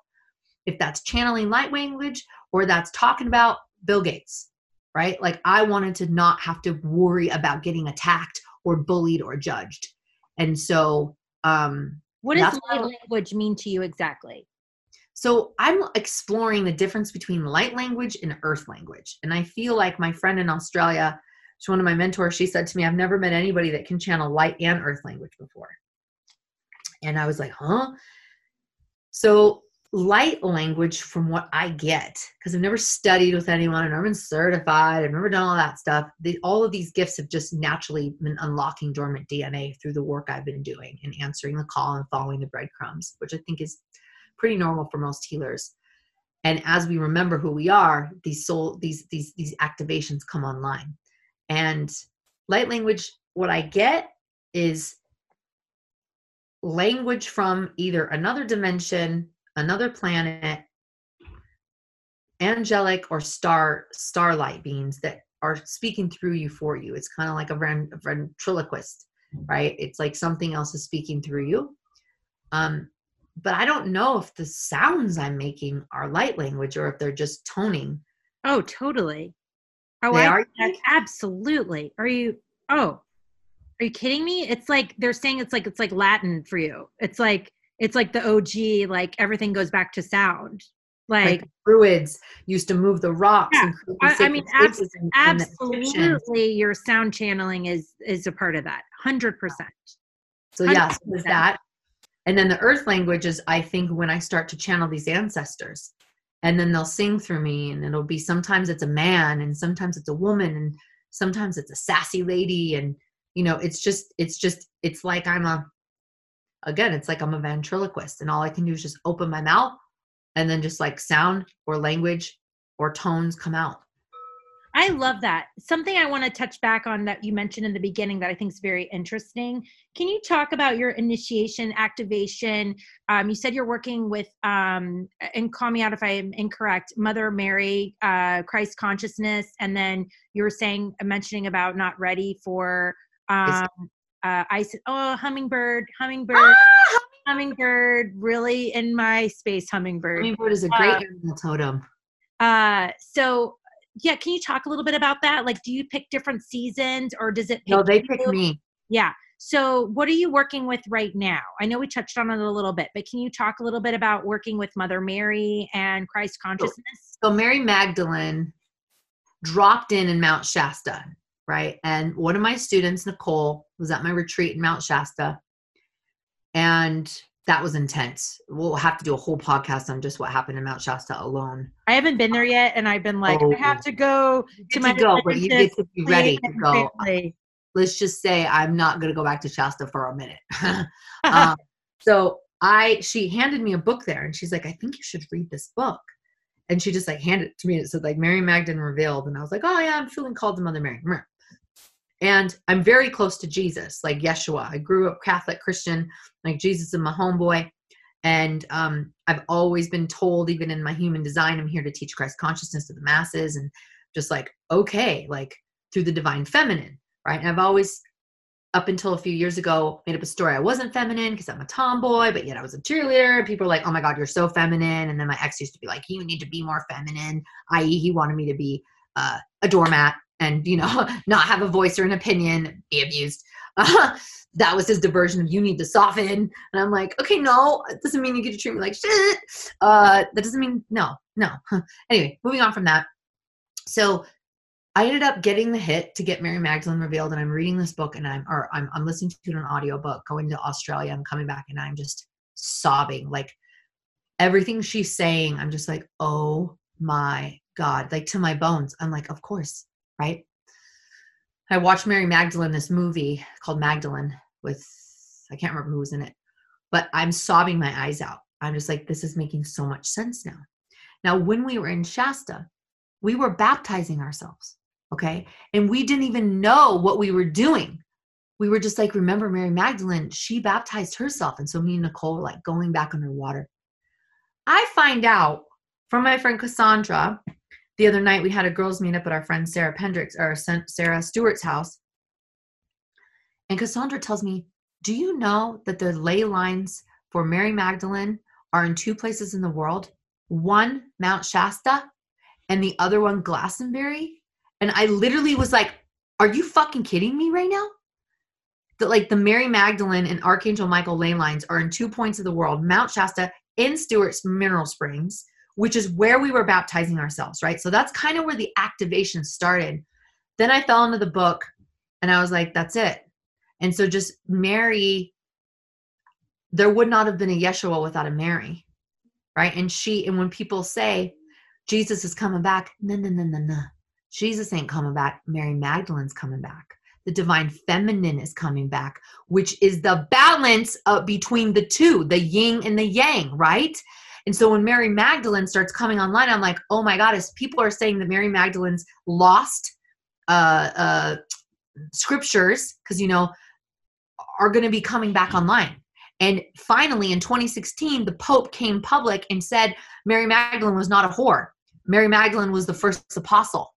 if that's channeling light language or that's talking about bill gates right like i wanted to not have to worry about getting attacked or bullied or judged and so um what does light language mean to you exactly so I'm exploring the difference between light language and earth language. And I feel like my friend in Australia, she's one of my mentors, she said to me, I've never met anybody that can channel light and earth language before. And I was like, huh? So light language from what I get, because I've never studied with anyone, and I've never been certified, I've never done all that stuff. The, all of these gifts have just naturally been unlocking dormant DNA through the work I've been doing and answering the call and following the breadcrumbs, which I think is pretty normal for most healers and as we remember who we are these soul these these these activations come online and light language what i get is language from either another dimension another planet angelic or star starlight beings that are speaking through you for you it's kind of like a, a ventriloquist right it's like something else is speaking through you um but I don't know if the sounds I'm making are light language or if they're just toning. Oh, totally. Oh, they I, are absolutely. Are you? Oh, are you kidding me? It's like they're saying it's like it's like Latin for you. It's like it's like the OG. Like everything goes back to sound. Like, like druids used to move the rocks. Yeah. I, I, mean, abs- in, absolutely, in your sound channeling is is a part of that. Hundred percent. So yes, yeah, so that and then the earth language is, I think, when I start to channel these ancestors. And then they'll sing through me, and it'll be sometimes it's a man, and sometimes it's a woman, and sometimes it's a sassy lady. And, you know, it's just, it's just, it's like I'm a, again, it's like I'm a ventriloquist, and all I can do is just open my mouth, and then just like sound or language or tones come out. I love that. Something I want to touch back on that you mentioned in the beginning that I think is very interesting. Can you talk about your initiation activation? Um, you said you're working with, um, and call me out if I am incorrect, Mother Mary, uh, Christ consciousness, and then you were saying, mentioning about not ready for um, uh, I said, Oh, hummingbird, hummingbird. Ah, hummingbird, really in my space, hummingbird. Hummingbird is a great uh, animal totem. Uh, so yeah, can you talk a little bit about that? Like, do you pick different seasons or does it? no, they pick me. Yeah. So, what are you working with right now? I know we touched on it a little bit, but can you talk a little bit about working with Mother Mary and Christ consciousness? So, Mary Magdalene dropped in in Mount Shasta, right? And one of my students, Nicole, was at my retreat in Mount Shasta. And that was intense. We'll have to do a whole podcast on just what happened in Mount Shasta alone. I haven't been there yet, and I've been like, oh, I have to go to my to go, but you get to be ready to go. Let's just say I'm not going to go back to Shasta for a minute. um, so I she handed me a book there and she's like, I think you should read this book. And she just like handed it to me. And it said like Mary Magdalene revealed. And I was like, oh yeah, I'm feeling called to Mother Mary. And I'm very close to Jesus, like Yeshua. I grew up Catholic Christian, like Jesus is my homeboy. And um, I've always been told, even in my human design, I'm here to teach Christ consciousness to the masses and just like, okay, like through the divine feminine, right? And I've always up until a few years ago made up a story I wasn't feminine because I'm a tomboy, but yet I was a cheerleader. People are like, "Oh my god, you're so feminine." And then my ex used to be like, "You need to be more feminine," i.e., he wanted me to be uh, a doormat and you know not have a voice or an opinion, be abused. Uh, that was his diversion of you need to soften. And I'm like, okay, no, it doesn't mean you get to treat me like shit. Uh, that doesn't mean no, no. anyway, moving on from that. So I ended up getting the hit to get Mary Magdalene revealed, and I'm reading this book, and I'm or I'm, I'm listening to an audio book, going to Australia, I'm coming back, and I'm just sobbing. Like everything she's saying, I'm just like, oh my god, like to my bones. I'm like, of course, right? I watched Mary Magdalene this movie called Magdalene with I can't remember who was in it, but I'm sobbing my eyes out. I'm just like, this is making so much sense now. Now, when we were in Shasta, we were baptizing ourselves. Okay. And we didn't even know what we were doing. We were just like, remember Mary Magdalene, she baptized herself. And so me and Nicole were like going back underwater. I find out from my friend Cassandra the other night, we had a girls' meet up at our friend Sarah Pendrix or Sarah Stewart's house. And Cassandra tells me, Do you know that the ley lines for Mary Magdalene are in two places in the world? One, Mount Shasta, and the other one, Glastonbury. And I literally was like, are you fucking kidding me right now? That like the Mary Magdalene and Archangel Michael ley lines are in two points of the world, Mount Shasta in Stewart's Mineral Springs, which is where we were baptizing ourselves, right? So that's kind of where the activation started. Then I fell into the book and I was like, that's it. And so just Mary, there would not have been a Yeshua without a Mary, right? And she, and when people say Jesus is coming back, no, no, no, no, no. Jesus ain't coming back. Mary Magdalene's coming back. The divine feminine is coming back, which is the balance uh, between the two, the yin and the yang, right? And so when Mary Magdalene starts coming online, I'm like, oh my God, as people are saying that Mary Magdalene's lost uh, uh, scriptures, because, you know, are going to be coming back online. And finally, in 2016, the Pope came public and said Mary Magdalene was not a whore. Mary Magdalene was the first apostle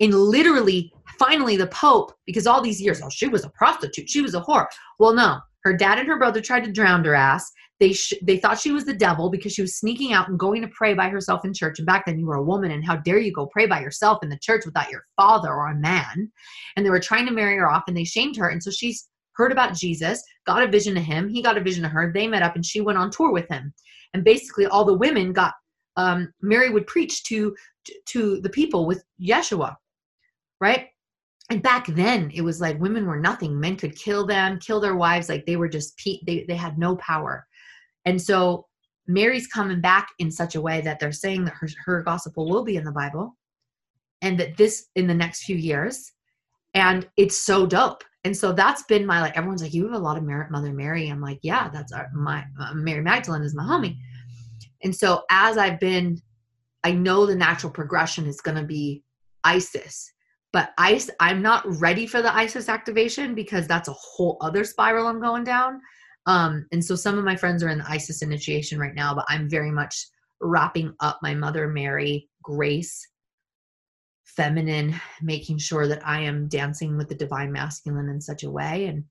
and literally finally the pope because all these years oh she was a prostitute she was a whore well no her dad and her brother tried to drown her ass they sh- they thought she was the devil because she was sneaking out and going to pray by herself in church. And back then you were a woman and how dare you go pray by yourself in the church without your father or a man? And they were trying to marry her off and they shamed her. And so she's heard about jesus got a vision of him. He got a vision of her. They met up and she went on tour with him. And basically all the women got um, mary would preach to to the people with yeshua right? And back then it was like women were nothing. Men could kill them, kill their wives, like they were just pe- they they had no power. And so Mary's coming back in such a way that they're saying that her, her gospel will be in the Bible and that this in the next few years. And it's so dope. And so that's been my like everyone's like, you have a lot of merit, Mother Mary. I'm like, yeah, that's our my uh, Mary Magdalene is my homie. And so as I've been, I know the natural progression is going to be Isis but ice i'm not ready for the isis activation because that's a whole other spiral i'm going down um, and so some of my friends are in the isis initiation right now but i'm very much wrapping up my mother mary grace feminine making sure that i am dancing with the divine masculine in such a way and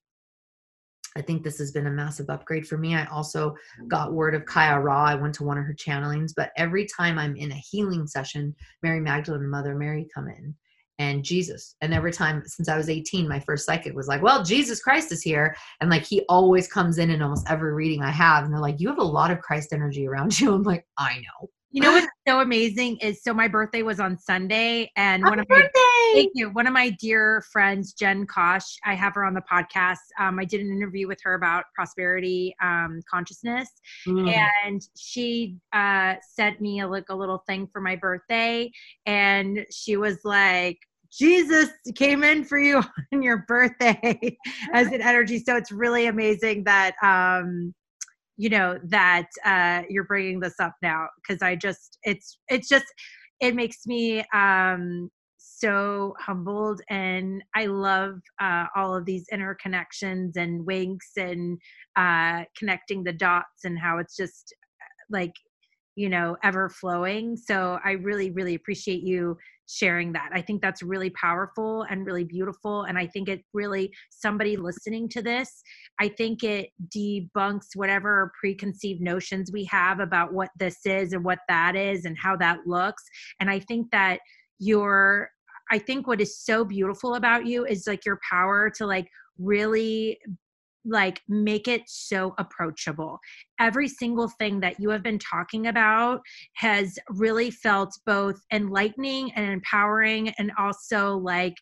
I think this has been a massive upgrade for me. I also got word of Kaia Ra. I went to one of her channelings, but every time I'm in a healing session, Mary Magdalene and Mother Mary come in and Jesus. And every time since I was 18, my first psychic was like, Well, Jesus Christ is here. And like he always comes in in almost every reading I have. And they're like, You have a lot of Christ energy around you. I'm like, I know. You know what's so amazing is so my birthday was on Sunday, and Happy one of birthday! my thank you. One of my dear friends, Jen Kosh, I have her on the podcast. Um, I did an interview with her about prosperity um, consciousness, mm. and she uh, sent me a, like a little thing for my birthday, and she was like, Jesus came in for you on your birthday as an energy. So it's really amazing that um, you know that uh, you're bringing this up now because I just it's it's just it makes me um, so humbled and I love uh, all of these interconnections and winks and uh, connecting the dots and how it's just like you know ever flowing. So i really really appreciate you sharing that. I think that's really powerful and really beautiful and i think it really somebody listening to this i think it debunks whatever preconceived notions we have about what this is and what that is and how that looks and i think that your i think what is so beautiful about you is like your power to like really like make it so approachable. Every single thing that you have been talking about has really felt both enlightening and empowering and also like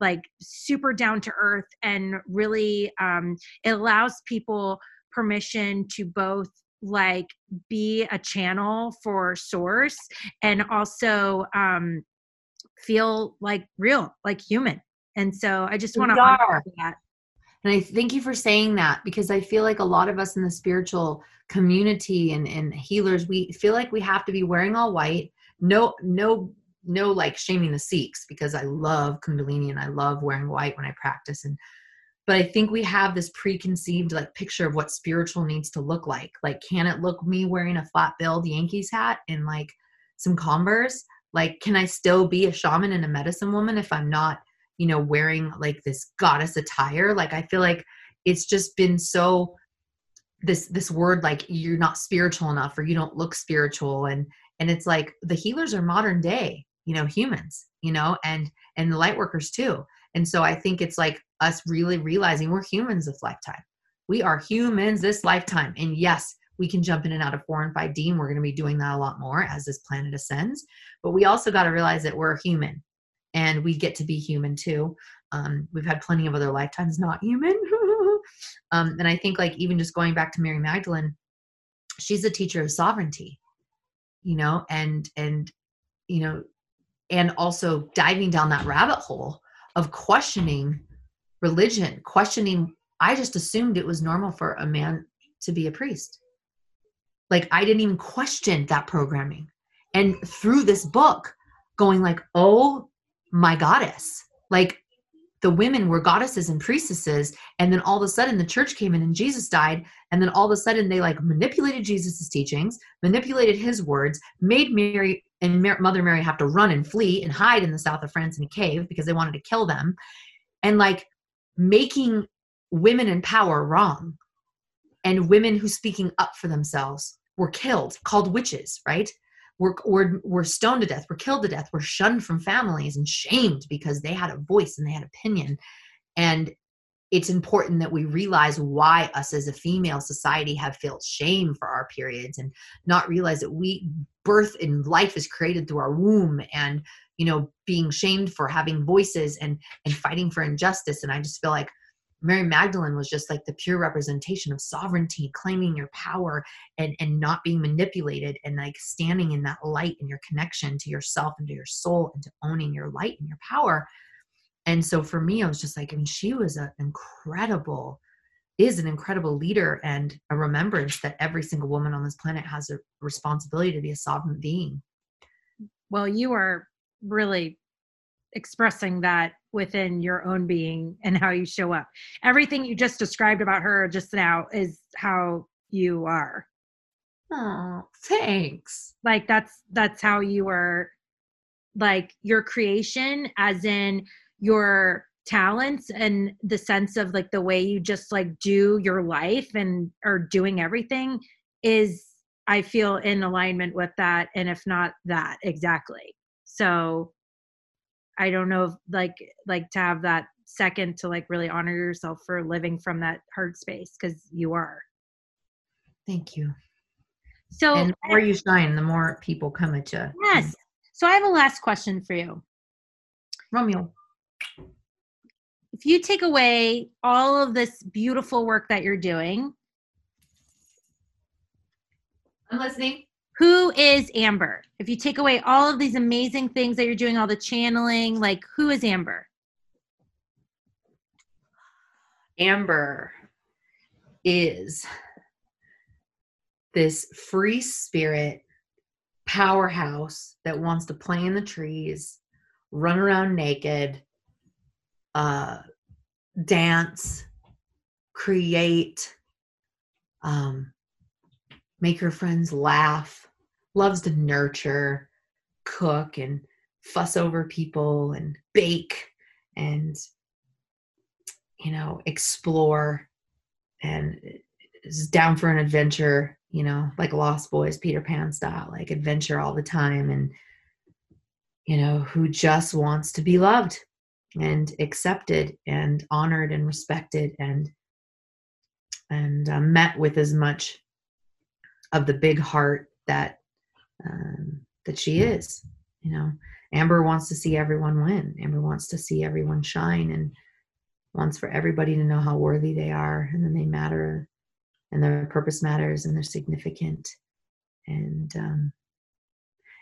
like super down to earth and really um it allows people permission to both like be a channel for source and also um feel like real like human. And so i just want to honor that and I thank you for saying that because I feel like a lot of us in the spiritual community and, and healers, we feel like we have to be wearing all white. No, no, no like shaming the Sikhs because I love Kundalini and I love wearing white when I practice. And but I think we have this preconceived like picture of what spiritual needs to look like. Like, can it look me wearing a flat billed Yankees hat and like some Converse? Like, can I still be a shaman and a medicine woman if I'm not you know wearing like this goddess attire like i feel like it's just been so this this word like you're not spiritual enough or you don't look spiritual and and it's like the healers are modern day you know humans you know and and the light workers too. And so i think it's like us really realizing we're humans this lifetime. We are humans this lifetime. And yes we can jump in and out of 4 and 5d and we're going to be doing that a lot more as this planet ascends but we also got to realize that we're human and we get to be human too. Um, we've had plenty of other lifetimes not human. um, and I think, like, even just going back to Mary Magdalene, she's a teacher of sovereignty, you know, and, and, you know, and also diving down that rabbit hole of questioning religion, questioning. I just assumed it was normal for a man to be a priest. Like, I didn't even question that programming. And through this book, going like, oh my goddess. Like the women were goddesses and priestesses and then all of a sudden the church came in and jesus died and then all of a sudden they like manipulated jesus's teachings manipulated his words made mary and mother mary have to run and flee and hide in the south of france in a cave because they wanted to kill them and like making women in power wrong and women who speaking up for themselves were killed called witches right were, were, were stoned to death, were killed to death, were shunned from families and shamed because they had a voice and they had opinion. And it's important that we realize why us as a female society have felt shame for our periods and not realize that we birth and life is created through our womb and you know being shamed for having voices and and fighting for injustice and i just feel like Mary Magdalene was just like the pure representation of sovereignty, claiming your power and, and not being manipulated and like standing in that light and your connection to yourself and to your soul and to owning your light and your power. And so for me, I was just like, I mean, she was an incredible, is an incredible leader and a remembrance that every single woman on this planet has a responsibility to be a sovereign being. Well, you are really expressing that within your own being and how you show up. Everything you just described about her just now is how you are. Oh, thanks. Like that's that's how you are like your creation as in your talents and the sense of like the way you just like do your life and are doing everything is I feel in alignment with that and if not that exactly. So I don't know if like like to have that second to like really honor yourself for living from that heart space because you are. Thank you. So and the more you shine, the more people come at you. Yes. So I have a last question for you. Romeo. If you take away all of this beautiful work that you're doing, I'm listening who is Amber? If you take away all of these amazing things that you're doing, all the channeling, like who is Amber? Amber is this free spirit powerhouse that wants to play in the trees, run around naked, uh, dance, create, um, make her friends laugh, loves to nurture, cook, and fuss over people, and bake, and you know, explore, and is down for an adventure. You know, like Lost Boys, Peter Pan style, like adventure all the time, and you know, who just wants to be loved and accepted and honored and respected and and uh, met with as much of the big heart that um, that she is. You know, Amber wants to see everyone win. Amber wants to see everyone shine and wants for everybody to know how worthy they are and then they matter and their purpose matters and they're significant. And um,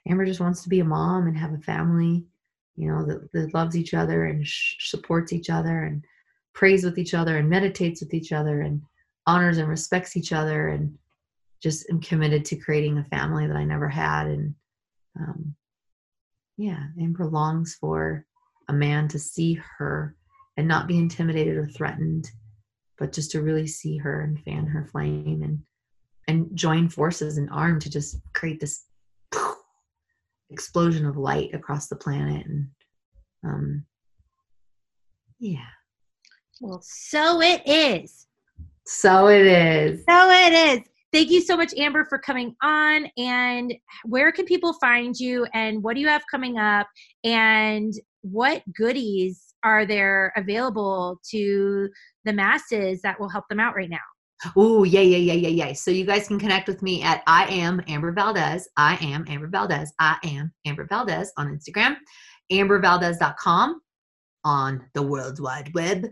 Amber just wants to be a mom and have a family, you know, that, that loves each other and sh- supports each other and prays with each other and meditates with each other and honors and respects each other and just am committed to creating a family that I never had. And um, yeah, Amber longs for a man to see her and not be intimidated or threatened, but just to really see her and fan her flame and and join forces and arm to just create this explosion of light across the planet. And um yeah. Well so it is. So it is. So it is thank you so much amber for coming on and where can people find you and what do you have coming up and what goodies are there available to the masses that will help them out right now Oh, yeah, yeah, yeah, yeah, yeah. So you guys can connect with me at I am Amber Valdez. I am Amber Valdez. I am Amber Valdez on Instagram, ambervaldez.com on the World Wide Web.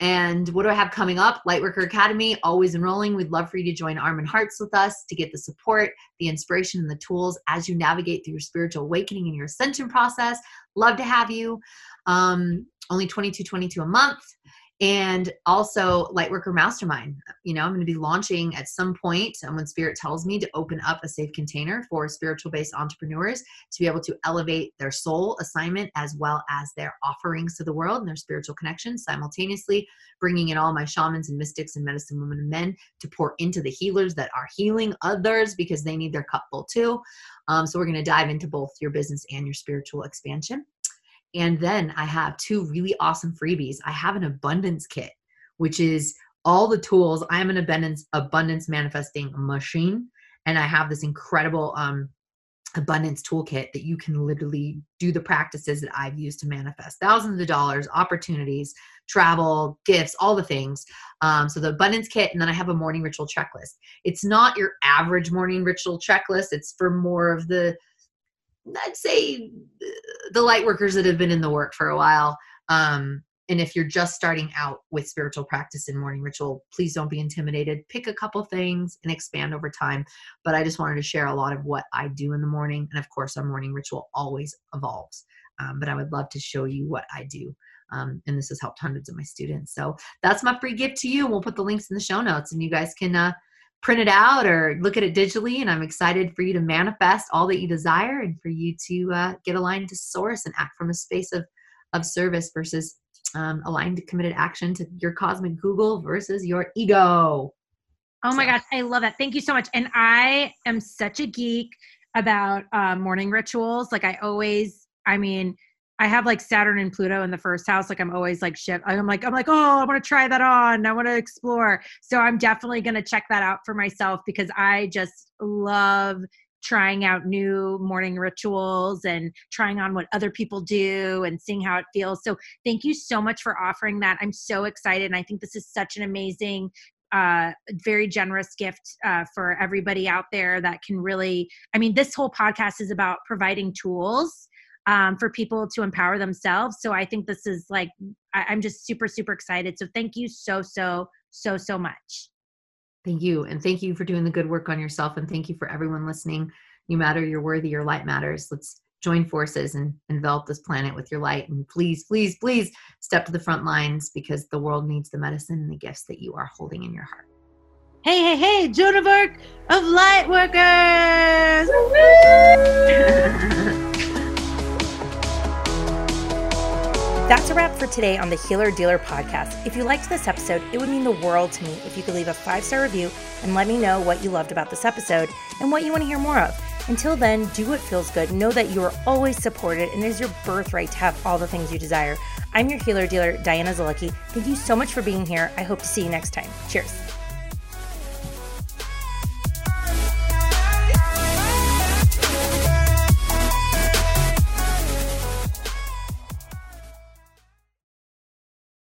And what do I have coming up? Lightworker Academy, always enrolling. We'd love for you to join Arm and Hearts with us to get the support, the inspiration, and the tools as you navigate through your spiritual awakening and your ascension process. Love to have you. Um, only 22 22 a month and also lightworker mastermind you know i'm going to be launching at some point when spirit tells me to open up a safe container for spiritual based entrepreneurs to be able to elevate their soul assignment as well as their offerings to the world and their spiritual connections simultaneously bringing in all my shamans and mystics and medicine women and men to pour into the healers that are healing others because they need their cup full too. Um, so we're going to dive into both your business and your spiritual expansion and then I have two really awesome freebies. I have an abundance kit, which is all the tools. I'm an abundance abundance manifesting machine, and I have this incredible um, abundance toolkit that you can literally do the practices that I've used to manifest thousands of dollars, opportunities, travel, gifts, all the things. Um, so the abundance kit, and then I have a morning ritual checklist. It's not your average morning ritual checklist. It's for more of the I'd say the light workers that have been in the work for a while. Um, and if you're just starting out with spiritual practice and morning ritual, please don't be intimidated. Pick a couple things and expand over time. But I just wanted to share a lot of what I do in the morning. And of course, our morning ritual always evolves. Um, but I would love to show you what I do. Um, and this has helped hundreds of my students. So that's my free gift to you. We'll put the links in the show notes and you guys can uh, print it out or look at it digitally. And I'm excited for you to manifest all that you desire and for you to uh, get aligned to source and act from a space of, of service versus um, aligned to committed action to your cosmic Google versus your ego. Oh my gosh, I love that. Thank you so much. And I am such a geek about uh, morning rituals. Like I always, I mean, I have like Saturn and Pluto in the first house. Like I'm always like shit. I'm like I'm like oh I want to try that on. I want to explore. So I'm definitely gonna check that out for myself because I just love trying out new morning rituals and trying on what other people do and seeing how it feels. So thank you so much for offering that. I'm so excited and I think this is such an amazing uh, very generous gift uh, for everybody out there that can really i mean this whole podcast is about providing tools um, for people to empower themselves. So I think this is like, I, I'm just super, super excited. So thank you so, so, so, so much. Thank you. And thank you for doing the good work on yourself. And thank you for everyone listening. You matter, you're worthy, your light matters. Let's join forces and envelop this planet with your light. And please, please, please step to the front lines because the world needs the medicine and the gifts that you are holding in your heart. Hey, hey, hey, Joan of Arc of Lightworkers! That's a wrap for today on the Healer Dealer podcast. If you liked this episode, it would mean the world to me if you could leave a five star review and let me know what you loved about this episode and what you want to hear more of. Until then, do what feels good. Know that you are always supported and it is your birthright to have all the things you desire. I'm your healer dealer, Diana Zalicki. Thank you so much for being here. I hope to see you next time. Cheers.